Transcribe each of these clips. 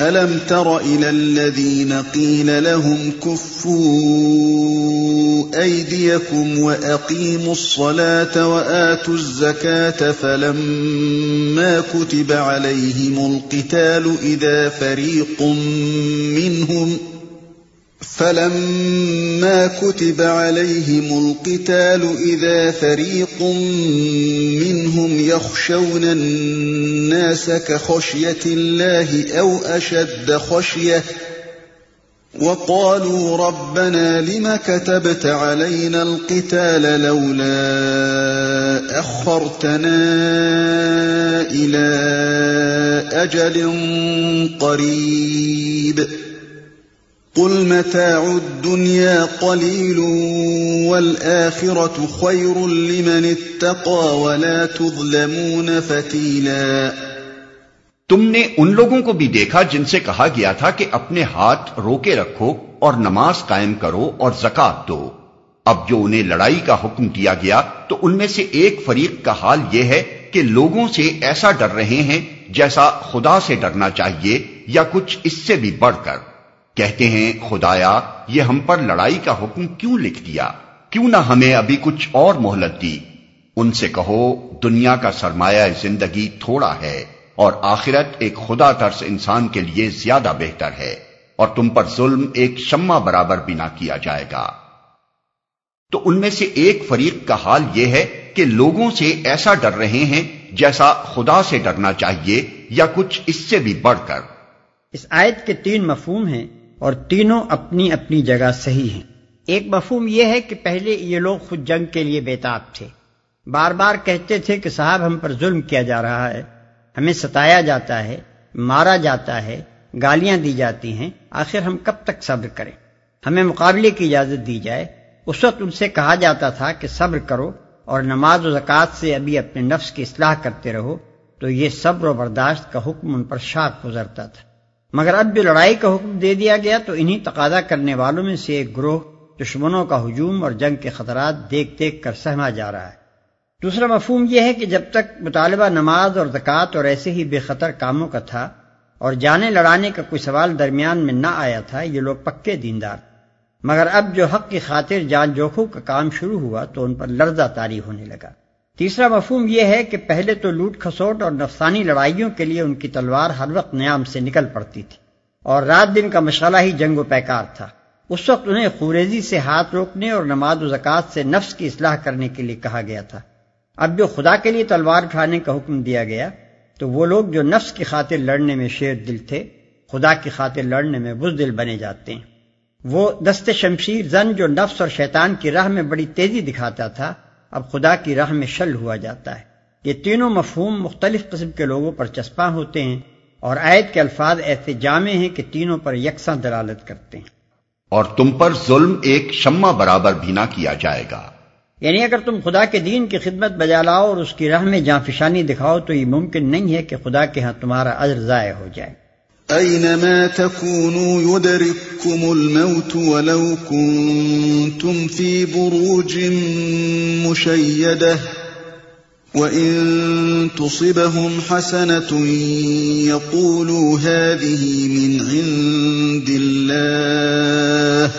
أَلَمْ تَرَ إِلَى الَّذِينَ قِيلَ لَهُمْ كُفُّوا أَيْدِيَكُمْ وَأَقِيمُوا الصَّلَاةَ وَآتُوا الزَّكَاةَ فَلَمَّا كُتِبَ عَلَيْهِمُ الْقِتَالُ إِذَا فَرِيقٌ مِّنْهُمْ فلما كتب عليهم القتال إذا فريق منهم يخشون الناس كخشية الله أو أشد خشية وقالوا ربنا لم كتبت علينا القتال لولا أخرتنا إلى أجل قريب ۖ قل متاع الدنيا قليل والآخرة خير لمن اتقى ولا تظلمون فتيلا تم نے ان لوگوں کو بھی دیکھا جن سے کہا گیا تھا کہ اپنے ہاتھ روکے رکھو اور نماز قائم کرو اور زکات دو۔ اب جو انہیں لڑائی کا حکم دیا گیا تو ان میں سے ایک فریق کا حال یہ ہے کہ لوگوں سے ایسا ڈر رہے ہیں جیسا خدا سے ڈرنا چاہیے یا کچھ اس سے بھی بڑھ کر۔ کہتے ہیں، خدایا، یہ ہم پر لڑائی کا حکم کیوں لکھ دیا؟ کیوں نہ ہمیں ابھی کچھ اور مہلت دی؟ ان سے کہو، دنیا کا سرمایہ زندگی تھوڑا ہے اور آخرت ایک خدا ترس انسان کے لیے زیادہ بہتر ہے اور تم پر ظلم ایک شمع برابر بھی نہ کیا جائے گا. تو ان میں سے ایک فریق کا حال یہ ہے کہ لوگوں سے ایسا ڈر رہے ہیں جیسا خدا سے ڈرنا چاہیے یا کچھ اس سے بھی بڑھ کر۔ اس آیت کے تین مفہوم ہیں۔ اور تینوں اپنی اپنی جگہ صحیح ہیں۔ ایک مفہوم یہ ہے کہ پہلے یہ لوگ خود جنگ کے لیے بےتاب تھے۔ بار بار کہتے تھے کہ صاحب ہم پر ظلم کیا جا رہا ہے۔ ہمیں ستایا جاتا ہے، مارا جاتا ہے، گالیاں دی جاتی ہیں۔ آخر ہم کب تک صبر کریں؟ ہمیں مقابلے کی اجازت دی جائے۔ اس وقت ان سے کہا جاتا تھا کہ صبر کرو اور نماز و زکوٰۃ سے ابھی اپنے نفس کی اصلاح کرتے رہو، تو یہ صبر و برداشت کا حکم ان پر شاک گزرتا تھا۔ مگر اب جو لڑائی کا حکم دے دیا گیا تو انہی تقاضا کرنے والوں میں سے ایک گروہ دشمنوں کا ہجوم اور جنگ کے خطرات دیکھ دیکھ کر سہما جا رہا ہے۔ دوسرا مفہوم یہ ہے کہ جب تک مطالبہ نماز اور زکوٰۃ اور ایسے ہی بے خطر کاموں کا تھا اور جانے لڑانے کا کوئی سوال درمیان میں نہ آیا تھا، یہ لوگ پکے دیندار۔ مگر اب جو حق کی خاطر جان جوکھوں کا کام شروع ہوا تو ان پر لرزہ تاری ہونے لگا۔ تیسرا مفہوم یہ ہے کہ پہلے تو لوٹ کھسوٹ اور نفسانی لڑائیوں کے لیے ان کی تلوار ہر وقت نیام سے نکل پڑتی تھی اور رات دن کا مشغلہ ہی جنگ و پیکار تھا۔ اس وقت انہیں خوریزی سے ہاتھ روکنے اور نماز و زکوٰۃ سے نفس کی اصلاح کرنے کے لیے کہا گیا تھا۔ اب جو خدا کے لیے تلوار اٹھانے کا حکم دیا گیا، تو وہ لوگ جو نفس کی خاطر لڑنے میں شیر دل تھے، خدا کی خاطر لڑنے میں بزدل بنے جاتے ہیں۔ وہ دست شمشیر زن جو نفس اور شیطان کی راہ میں بڑی تیزی دکھاتا تھا اب خدا کی راہ میں شل ہوا جاتا ہے۔ یہ تینوں مفہوم مختلف قسم کے لوگوں پر چسپاں ہوتے ہیں اور آیت کے الفاظ ایسے جامع ہیں کہ تینوں پر یکساں دلالت کرتے ہیں۔ اور تم پر ظلم ایک شمع برابر بھی نہ کیا جائے گا۔ یعنی اگر تم خدا کے دین کی خدمت بجا لاؤ اور اس کی راہ میں جاں فشانی دکھاؤ تو یہ ممکن نہیں ہے کہ خدا کے ہاں تمہارا اجر ضائع ہو جائے۔ أينما تكونوا يدرككم الموت ولو كنتم في بروج مشيدة وإن تصبهم حسنة يقولوا هذه من عند الله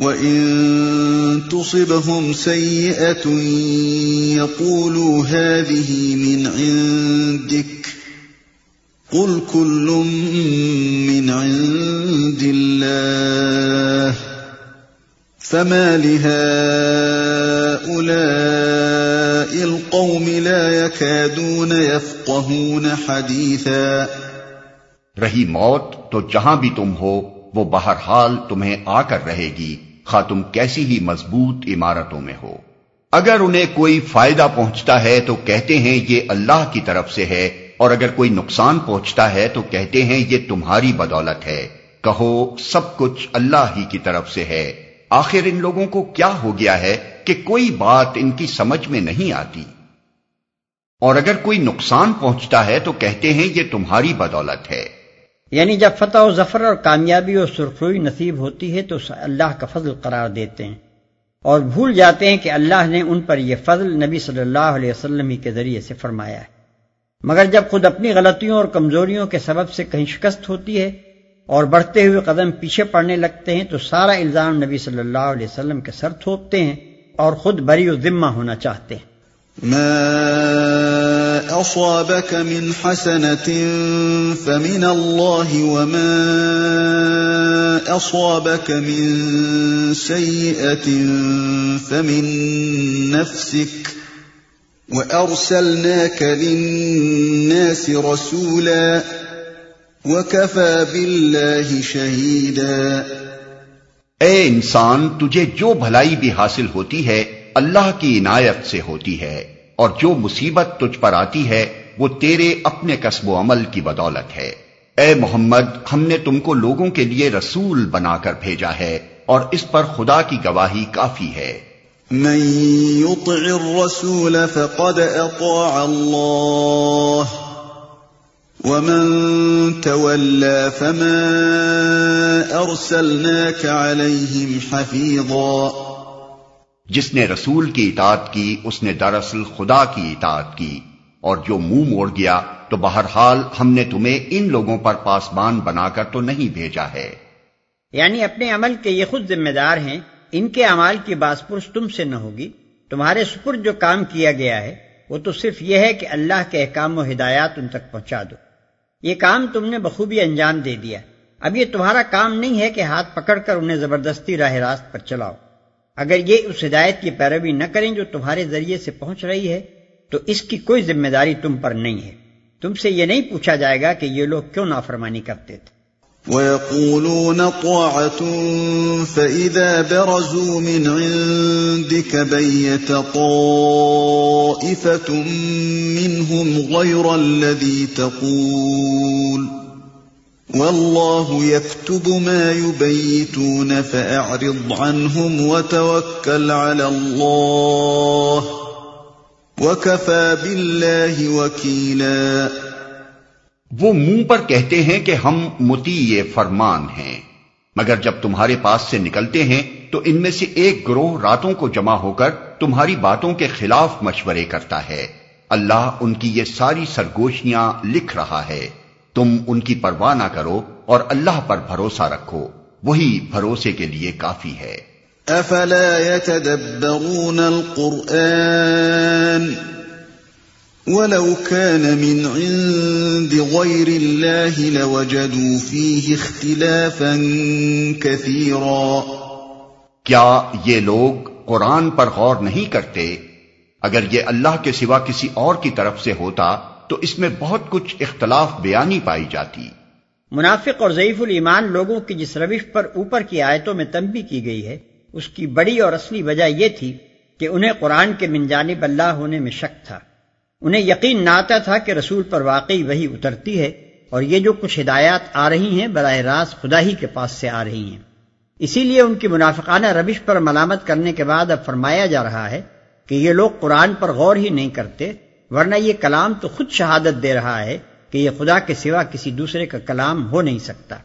وإن تصبهم سيئة يقولوا هذه من عندك قل كل من عند الله فما لهؤلاء القوم لا يكادون يفقهون حديثا رہی موت تو جہاں بھی تم ہو، وہ بہرحال تمہیں آ کر رہے گی خواہ تم کیسی ہی مضبوط عمارتوں میں ہو۔ اگر انہیں کوئی فائدہ پہنچتا ہے تو کہتے ہیں یہ اللہ کی طرف سے ہے اور اگر کوئی نقصان پہنچتا ہے تو کہتے ہیں یہ تمہاری بدولت ہے۔ کہو، سب کچھ اللہ ہی کی طرف سے ہے۔ آخر ان لوگوں کو کیا ہو گیا ہے کہ کوئی بات ان کی سمجھ میں نہیں آتی؟ اور اگر کوئی نقصان پہنچتا ہے تو کہتے ہیں یہ تمہاری بدولت ہے۔ یعنی جب فتح و ظفر اور کامیابی اور سرخروئی نصیب ہوتی ہے تو اللہ کا فضل قرار دیتے ہیں۔ اور بھول جاتے ہیں کہ اللہ نے ان پر یہ فضل نبی صلی اللہ علیہ وسلم کے ذریعے سے فرمایا ہے۔ مگر جب خود اپنی غلطیوں اور کمزوریوں کے سبب سے کہیں شکست ہوتی ہے اور بڑھتے ہوئے قدم پیچھے پڑنے لگتے ہیں تو سارا الزام نبی صلی اللہ علیہ وسلم کے سر تھوپتے ہیں اور خود بری و ذمہ ہونا چاہتے ہیں۔ ما أصابك من حسنة فمن الله وما أصابك من سيئة فمن نفسك وأرسلناك للناس رسولا وكفى بالله شهيدا اے انسان، تجھے جو بھلائی بھی حاصل ہوتی ہے، اللہ کی عنایت سے ہوتی ہے، اور جو مصیبت تجھ پر آتی ہے، وہ تیرے اپنے قصب و عمل کی بدولت ہے۔ اے محمد، ہم نے تم کو لوگوں کے لیے رسول بنا کر بھیجا ہے، اور اس پر خدا کی گواہی کافی ہے۔ من يطع الرسول فقد اطاع الله. ومن تولى فما ارسلناك عليهم حفيظا. جس نے رسول کی اطاعت کی اس نے دراصل خدا کی اطاعت کی اور جو منہ موڑ گیا تو بہرحال ہم نے تمہیں ان لوگوں پر پاسبان بنا کر تو نہیں بھیجا ہے۔ یعنی اپنے عمل کے یہ خود ذمہ دار ہیں ان کے اعمال کی باس پرس تم سے نہ ہوگی۔ تمہارے سپر جو کام کیا گیا ہے، وہ تو صرف یہ ہے کہ اللہ کے احکام و ہدایات ان تک پہنچا دو۔ یہ کام تم نے بخوبی انجام دے دیا۔ اب یہ تمہارا کام نہیں ہے کہ ہاتھ پکڑ کر انہیں زبردستی راہ راست پر چلاؤ۔ اگر یہ اس ہدایت کی پیروی نہ کریں جو تمہارے ذریعے سے پہنچ رہی ہے، تو اس کی کوئی ذمہ داری تم پر نہیں ہے۔ تم سے یہ نہیں پوچھا جائے گا کہ یہ لوگ کیوں نافرمانی کرتے تھے۔ وَيَقُولُونَ طَاعَةٌ فَإِذَا بَرَزُوا مِنْ عِنْدِكَ بَيَّتَ طَائِفَةٌ مِّنْهُمْ غَيْرَ الَّذِي تَقُولُ والله يكتب ما يبيتون فأعرض عنهم وتوكل على الله وكفى بالله وكيلا وہ منہ پر کہتے ہیں کہ ہم متی فرمان ہیں۔ مگر جب تمہارے پاس سے نکلتے ہیں، تو ان میں سے ایک گروہ راتوں کو جمع ہو کر تمہاری باتوں کے خلاف مشورے کرتا ہے۔ اللہ ان کی یہ ساری سرگوشیاں لکھ رہا ہے۔ تم ان کی پرواہ نہ کرو اور اللہ پر بھروسہ رکھو۔ وہی بھروسے کے لیے کافی ہے۔ افلا يتدبرون القرآن؟ ولو كان من عند غير الله لوجدوا فيه اختلافا كثيرا. کیا یہ لوگ قرآن پر غور نہیں کرتے؟ اگر یہ اللہ کے سوا کسی اور کی طرف سے ہوتا تو اس میں بہت کچھ اختلاف بیانی پائی جاتی۔ منافق اور ضعیف الایمان لوگوں کی جس روش پر اوپر کی آیتوں میں تنبی کی گئی ہے اس کی بڑی اور اصلی وجہ یہ تھی کہ انہیں قرآن کے من جانب اللہ ہونے میں شک تھا۔ انہیں یقین نہ آتا تھا کہ رسول پر واقعی وہی اترتی ہے اور یہ جو کچھ ہدایات آ رہی ہیں براہ راست خدا ہی کے پاس سے آ رہی ہیں۔ اسی لیے ان کی منافقانہ روش پر ملامت کرنے کے بعد اب فرمایا جا رہا ہے کہ یہ لوگ قرآن پر غور ہی نہیں کرتے، ورنہ یہ کلام تو خود شہادت دے رہا ہے کہ یہ خدا کے سوا کسی دوسرے کا کلام ہو نہیں سکتا۔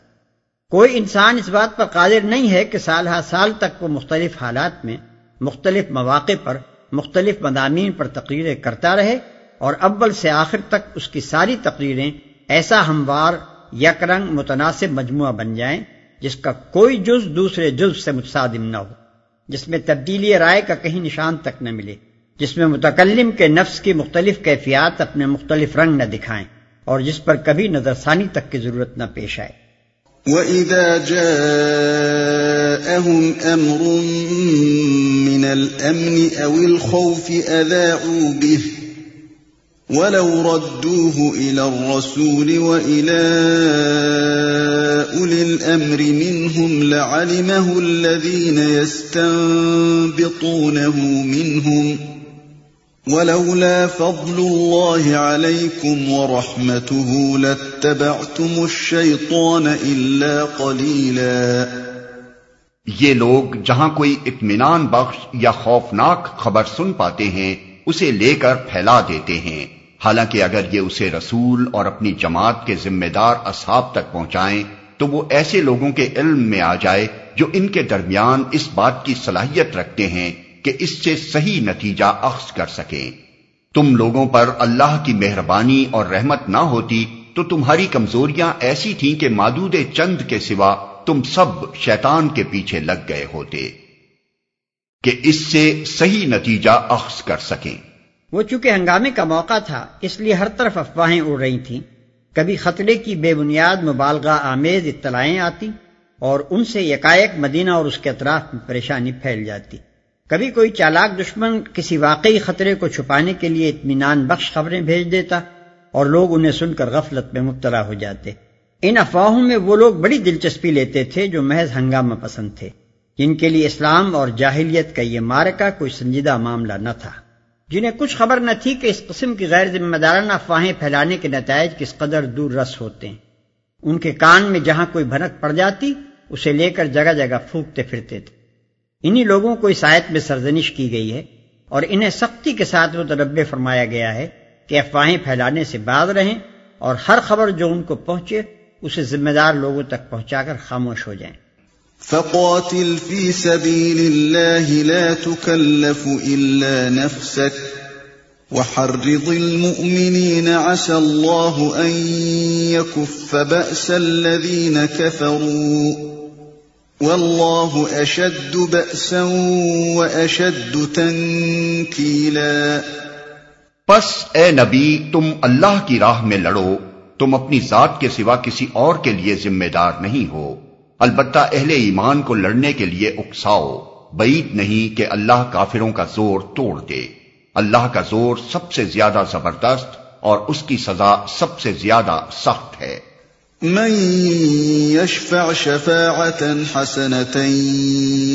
کوئی انسان اس بات پر قادر نہیں ہے کہ سال ہا سال تک وہ مختلف حالات میں، مختلف مواقع پر، مختلف مضامین پر تقریریں کرتا رہے اور اول سے آخر تک اس کی ساری تقریریں ایسا ہموار یک رنگ متناسب مجموعہ بن جائیں جس کا کوئی جز دوسرے جز سے متصادم نہ ہو، جس میں تبدیلی رائے کا کہیں نشان تک نہ ملے، جس میں متکلم کے نفس کی مختلف کیفیات اپنے مختلف رنگ نہ دکھائیں اور جس پر کبھی نظر ثانی تک کی ضرورت نہ پیش آئے۔ وَإِذَا جَاءَهُمْ أَمْرٌ مِّنَ الْأَمْنِ أَوِ الْخَوْفِ أَذَاعُوا بِهِ وَلَوْ رَدُّوهُ إِلَى الرَّسُولِ وَإِلَى أُولِي الْأَمْرِ مِنْهُمْ لَعَلِمَهُ الَّذِينَ يَسْتَنبِطُونَهُ مِنْهُمْ ۗ ولولا فضل الله عليكم ورحمته لاتبعتم الشيطان إلا قليلا یہ لوگ جہاں کوئی اطمینان بخش یا خوفناک خبر سن پاتے ہیں، اسے لے کر پھیلا دیتے ہیں۔ حالانکہ اگر یہ اسے رسول اور اپنی جماعت کے ذمہ دار اصحاب تک پہنچائیں، تو وہ ایسے لوگوں کے علم میں آ جائے جو ان کے درمیان اس بات کی صلاحیت رکھتے ہیں کہ اس سے صحیح نتیجہ اخذ کر سکیں۔ تم لوگوں پر اللہ کی مہربانی اور رحمت نہ ہوتی تو تمہاری کمزوریاں ایسی تھیں کہ مادود چند کے سوا تم سب شیطان کے پیچھے لگ گئے ہوتے۔ کہ اس سے صحیح نتیجہ اخذ کر سکیں۔ وہ چونکہ ہنگامے کا موقع تھا، اس لیے ہر طرف افواہیں اڑ رہی تھیں۔ کبھی خطرے کی بے بنیاد مبالغہ آمیز اطلاعیں آتی اور ان سے یکایک مدینہ اور اس کے اطراف میں پریشانی پھیل جاتی۔ کبھی کوئی چالاک دشمن کسی واقعی خطرے کو چھپانے کے لیے اطمینان بخش خبریں بھیج دیتا اور لوگ انہیں سن کر غفلت میں مبتلا ہو جاتے۔ ان افواہوں میں وہ لوگ بڑی دلچسپی لیتے تھے جو محض ہنگامہ پسند تھے۔ جن کے لیے اسلام اور جاہلیت کا یہ مارکا کوئی سنجیدہ معاملہ نہ تھا۔ جنہیں کچھ خبر نہ تھی کہ اس قسم کی غیر ذمہ دارانہ افواہیں پھیلانے کے نتائج کس قدر دور رس ہوتے ہیں۔ ان کے کان میں جہاں کوئی بھنک پڑ جاتی، اسے لے کر جگہ جگہ پھونکتے پھرتے تھے۔ انہی لوگوں کو اس آیت میں سرزنش کی گئی ہے اور انہیں سختی کے ساتھ متنبع فرمایا گیا ہے کہ افواہیں پھیلانے سے باز رہیں اور ہر خبر جو ان کو پہنچے، اسے ذمہ دار لوگوں تک پہنچا کر خاموش ہو جائیں۔ فقاتل في سبيل الله لا تكلف إلا نفسك وحرض المؤمنين عسى الله أن يكف بأس الذين كفروا والله أشد بأسا وأشد تنكيلا پس اے نبی، تم اللہ کی راہ میں لڑو، تم اپنی ذات کے سوا کسی اور کے لیے ذمہ دار نہیں ہو۔ البتہ اہل ایمان کو لڑنے کے لیے اکساؤ۔ بعید نہیں کہ اللہ کافروں کا زور توڑ دے۔ اللہ کا زور سب سے زیادہ زبردست اور اس کی سزا سب سے زیادہ سخت ہے۔ من يشفع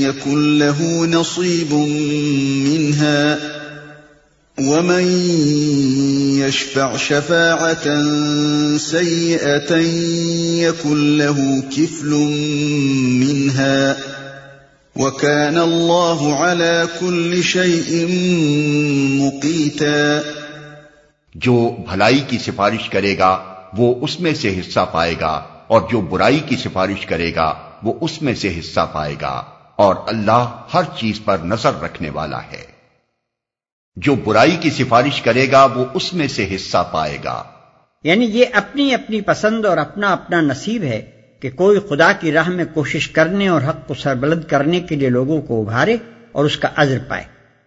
يكن له نصيب منها ومن يشفع شفاعة سيئة يكن له كفل منها وكان الله على كل شيء مقيتا جو بھلائی کی سفارش کرے گا، وہ اس میں سے حصہ پائے گا، اور جو برائی کی سفارش کرے گا، وہ اس میں سے حصہ پائے گا، اور اللہ ہر چیز پر نظر رکھنے والا ہے۔ جو برائی کی سفارش کرے گا، وہ اس میں سے حصہ پائے گا۔ یعنی یہ اپنی اپنی پسند اور اپنا اپنا نصیب ہے کہ کوئی خدا کی راہ میں کوشش کرنے اور حق کو سربلند کرنے کے لیے لوگوں کو ابھارے اور اس کا عزر پائے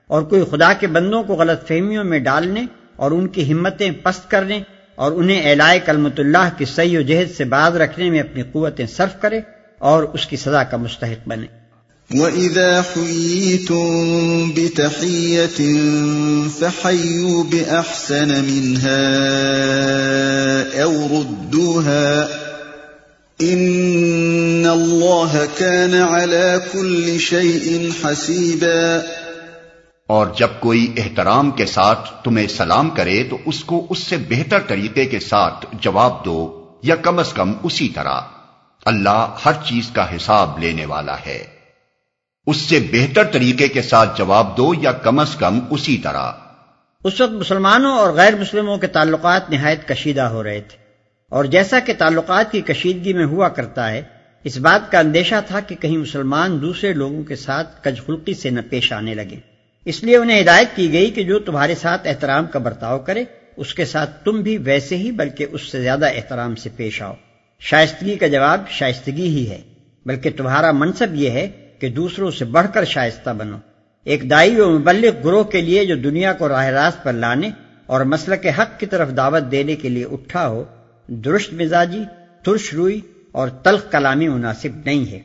اور کوئی خدا کے بندوں کو غلط فہمیوں میں ڈالنے اور ان کی ہمتیں پست کرنے اور انہیں اعلائے کلمت اللہ کی سی و جہد سے باز رکھنے میں اپنی قوتیں صرف کرے اور اس کی سزا کا مستحق بنے۔ وَإِذَا حُيِّيتُم بِتَحِيَّةٍ فَحَيُّوا بِأَحْسَنَ مِنْهَا أَوْ رُدُّوهَا إِنَّ اللَّهَ كَانَ عَلَى كُلِّ شَيْءٍ حَسِيبًا اور جب کوئی احترام کے ساتھ تمہیں سلام کرے تو اس کو اس سے بہتر طریقے کے ساتھ جواب دو یا کم از کم اسی طرح۔ اللہ ہر چیز کا حساب لینے والا ہے۔ اس سے بہتر طریقے کے ساتھ جواب دو یا کم از کم اسی طرح۔ اس وقت مسلمانوں اور غیر مسلموں کے تعلقات نہایت کشیدہ ہو رہے تھے۔ اور جیسا کہ تعلقات کی کشیدگی میں ہوا کرتا ہے، اس بات کا اندیشہ تھا کہ کہیں مسلمان دوسرے لوگوں کے ساتھ کج خلقی سے نہ پیش آنے لگے۔ اس لیے انہیں ہدایت کی گئی کہ جو تمہارے ساتھ احترام کا برتاؤ کرے، اس کے ساتھ تم بھی ویسے ہی، بلکہ اس سے زیادہ احترام سے پیش آؤ۔ شائستگی کا جواب شائستگی ہی ہے، بلکہ تمہارا منصب یہ ہے کہ دوسروں سے بڑھ کر شائستہ بنو۔ ایک دائی و مبلغ گروہ کے لیے جو دنیا کو راہ راست پر لانے اور مسئلہ کے حق کی طرف دعوت دینے کے لیے اٹھا ہو، درست مزاجی، ترش روئی اور تلخ کلامی مناسب نہیں ہے۔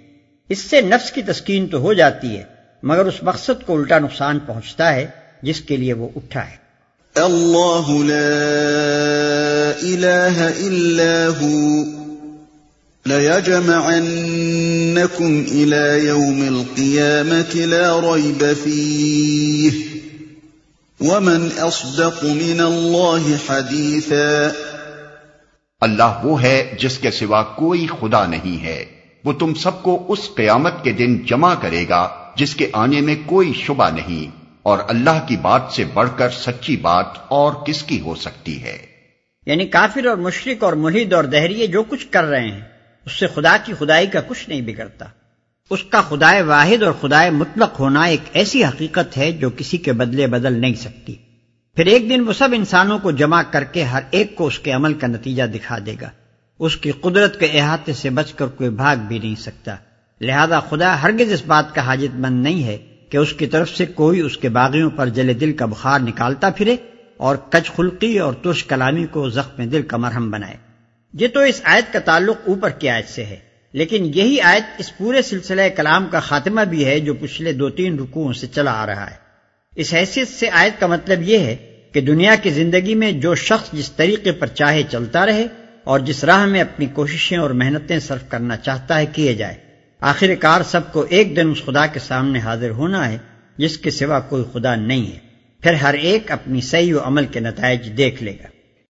اس سے نفس کی تسکین تو ہو جاتی ہے، مگر اس مقصد کو الٹا نقصان پہنچتا ہے، جس کے لیے وہ اٹھا ہے۔ اللہ لا الہ الا لَيَجْمَعَنَّكُمْ إِلَى يَوْمِ الْقِيَامَةِ لَا رَيْبَ فِيهِ وَمَنْ أَصْدَقُ مِنَ اللَّهِ حَدِيثًا اللہ وہ ہے جس کے سوا کوئی خدا نہیں ہے۔ وہ تم سب کو اس قیامت کے دن جمع کرے گا جس کے آنے میں کوئی شبہ نہیں۔ اور اللہ کی بات سے بڑھ کر سچی بات اور کس کی ہو سکتی ہے؟ یعنی کافر اور مشرق اور مہید اور دہریے جو کچھ کر رہے ہیں۔ اس سے خدا کی خدائی کا کچھ نہیں بگڑتا۔ اس کا خدائے واحد اور خدائے مطلق ہونا ایک ایسی حقیقت ہے جو کسی کے بدلے بدل نہیں سکتی۔ پھر ایک دن وہ سب انسانوں کو جمع کر کے ہر ایک کو اس کے عمل کا نتیجہ دکھا دے گا۔ اس کی قدرت کے احاطے سے بچ کر کوئی بھاگ بھی نہیں سکتا۔ لہذا خدا ہرگز اس بات کا حاجت مند نہیں ہے کہ اس کی طرف سے کوئی اس کے باغیوں پر جل دل کا بخار نکالتا پھرے اور کچ خلقی اور ترش کلامی کو زخم دل کا مرہم بنائے۔ یہ تو اس آیت کا تعلق اوپر کی آیت سے ہے، لیکن یہی آیت اس پورے سلسلہ کلام کا خاتمہ بھی ہے جو پچھلے دو تین رکوعوں سے چلا آ رہا ہے۔ اس حیثیت سے آیت کا مطلب یہ ہے کہ دنیا کی زندگی میں جو شخص جس طریقے پر چاہے چلتا رہے اور جس راہ میں اپنی کوششیں اور محنتیں صرف کرنا چاہتا ہے کیے جائے۔ آخر کار سب کو ایک دن اس خدا کے سامنے حاضر ہونا ہے، جس کے سوا کوئی خدا نہیں ہے۔ پھر ہر ایک اپنی صحیح و عمل کے نتائج دیکھ لے گا۔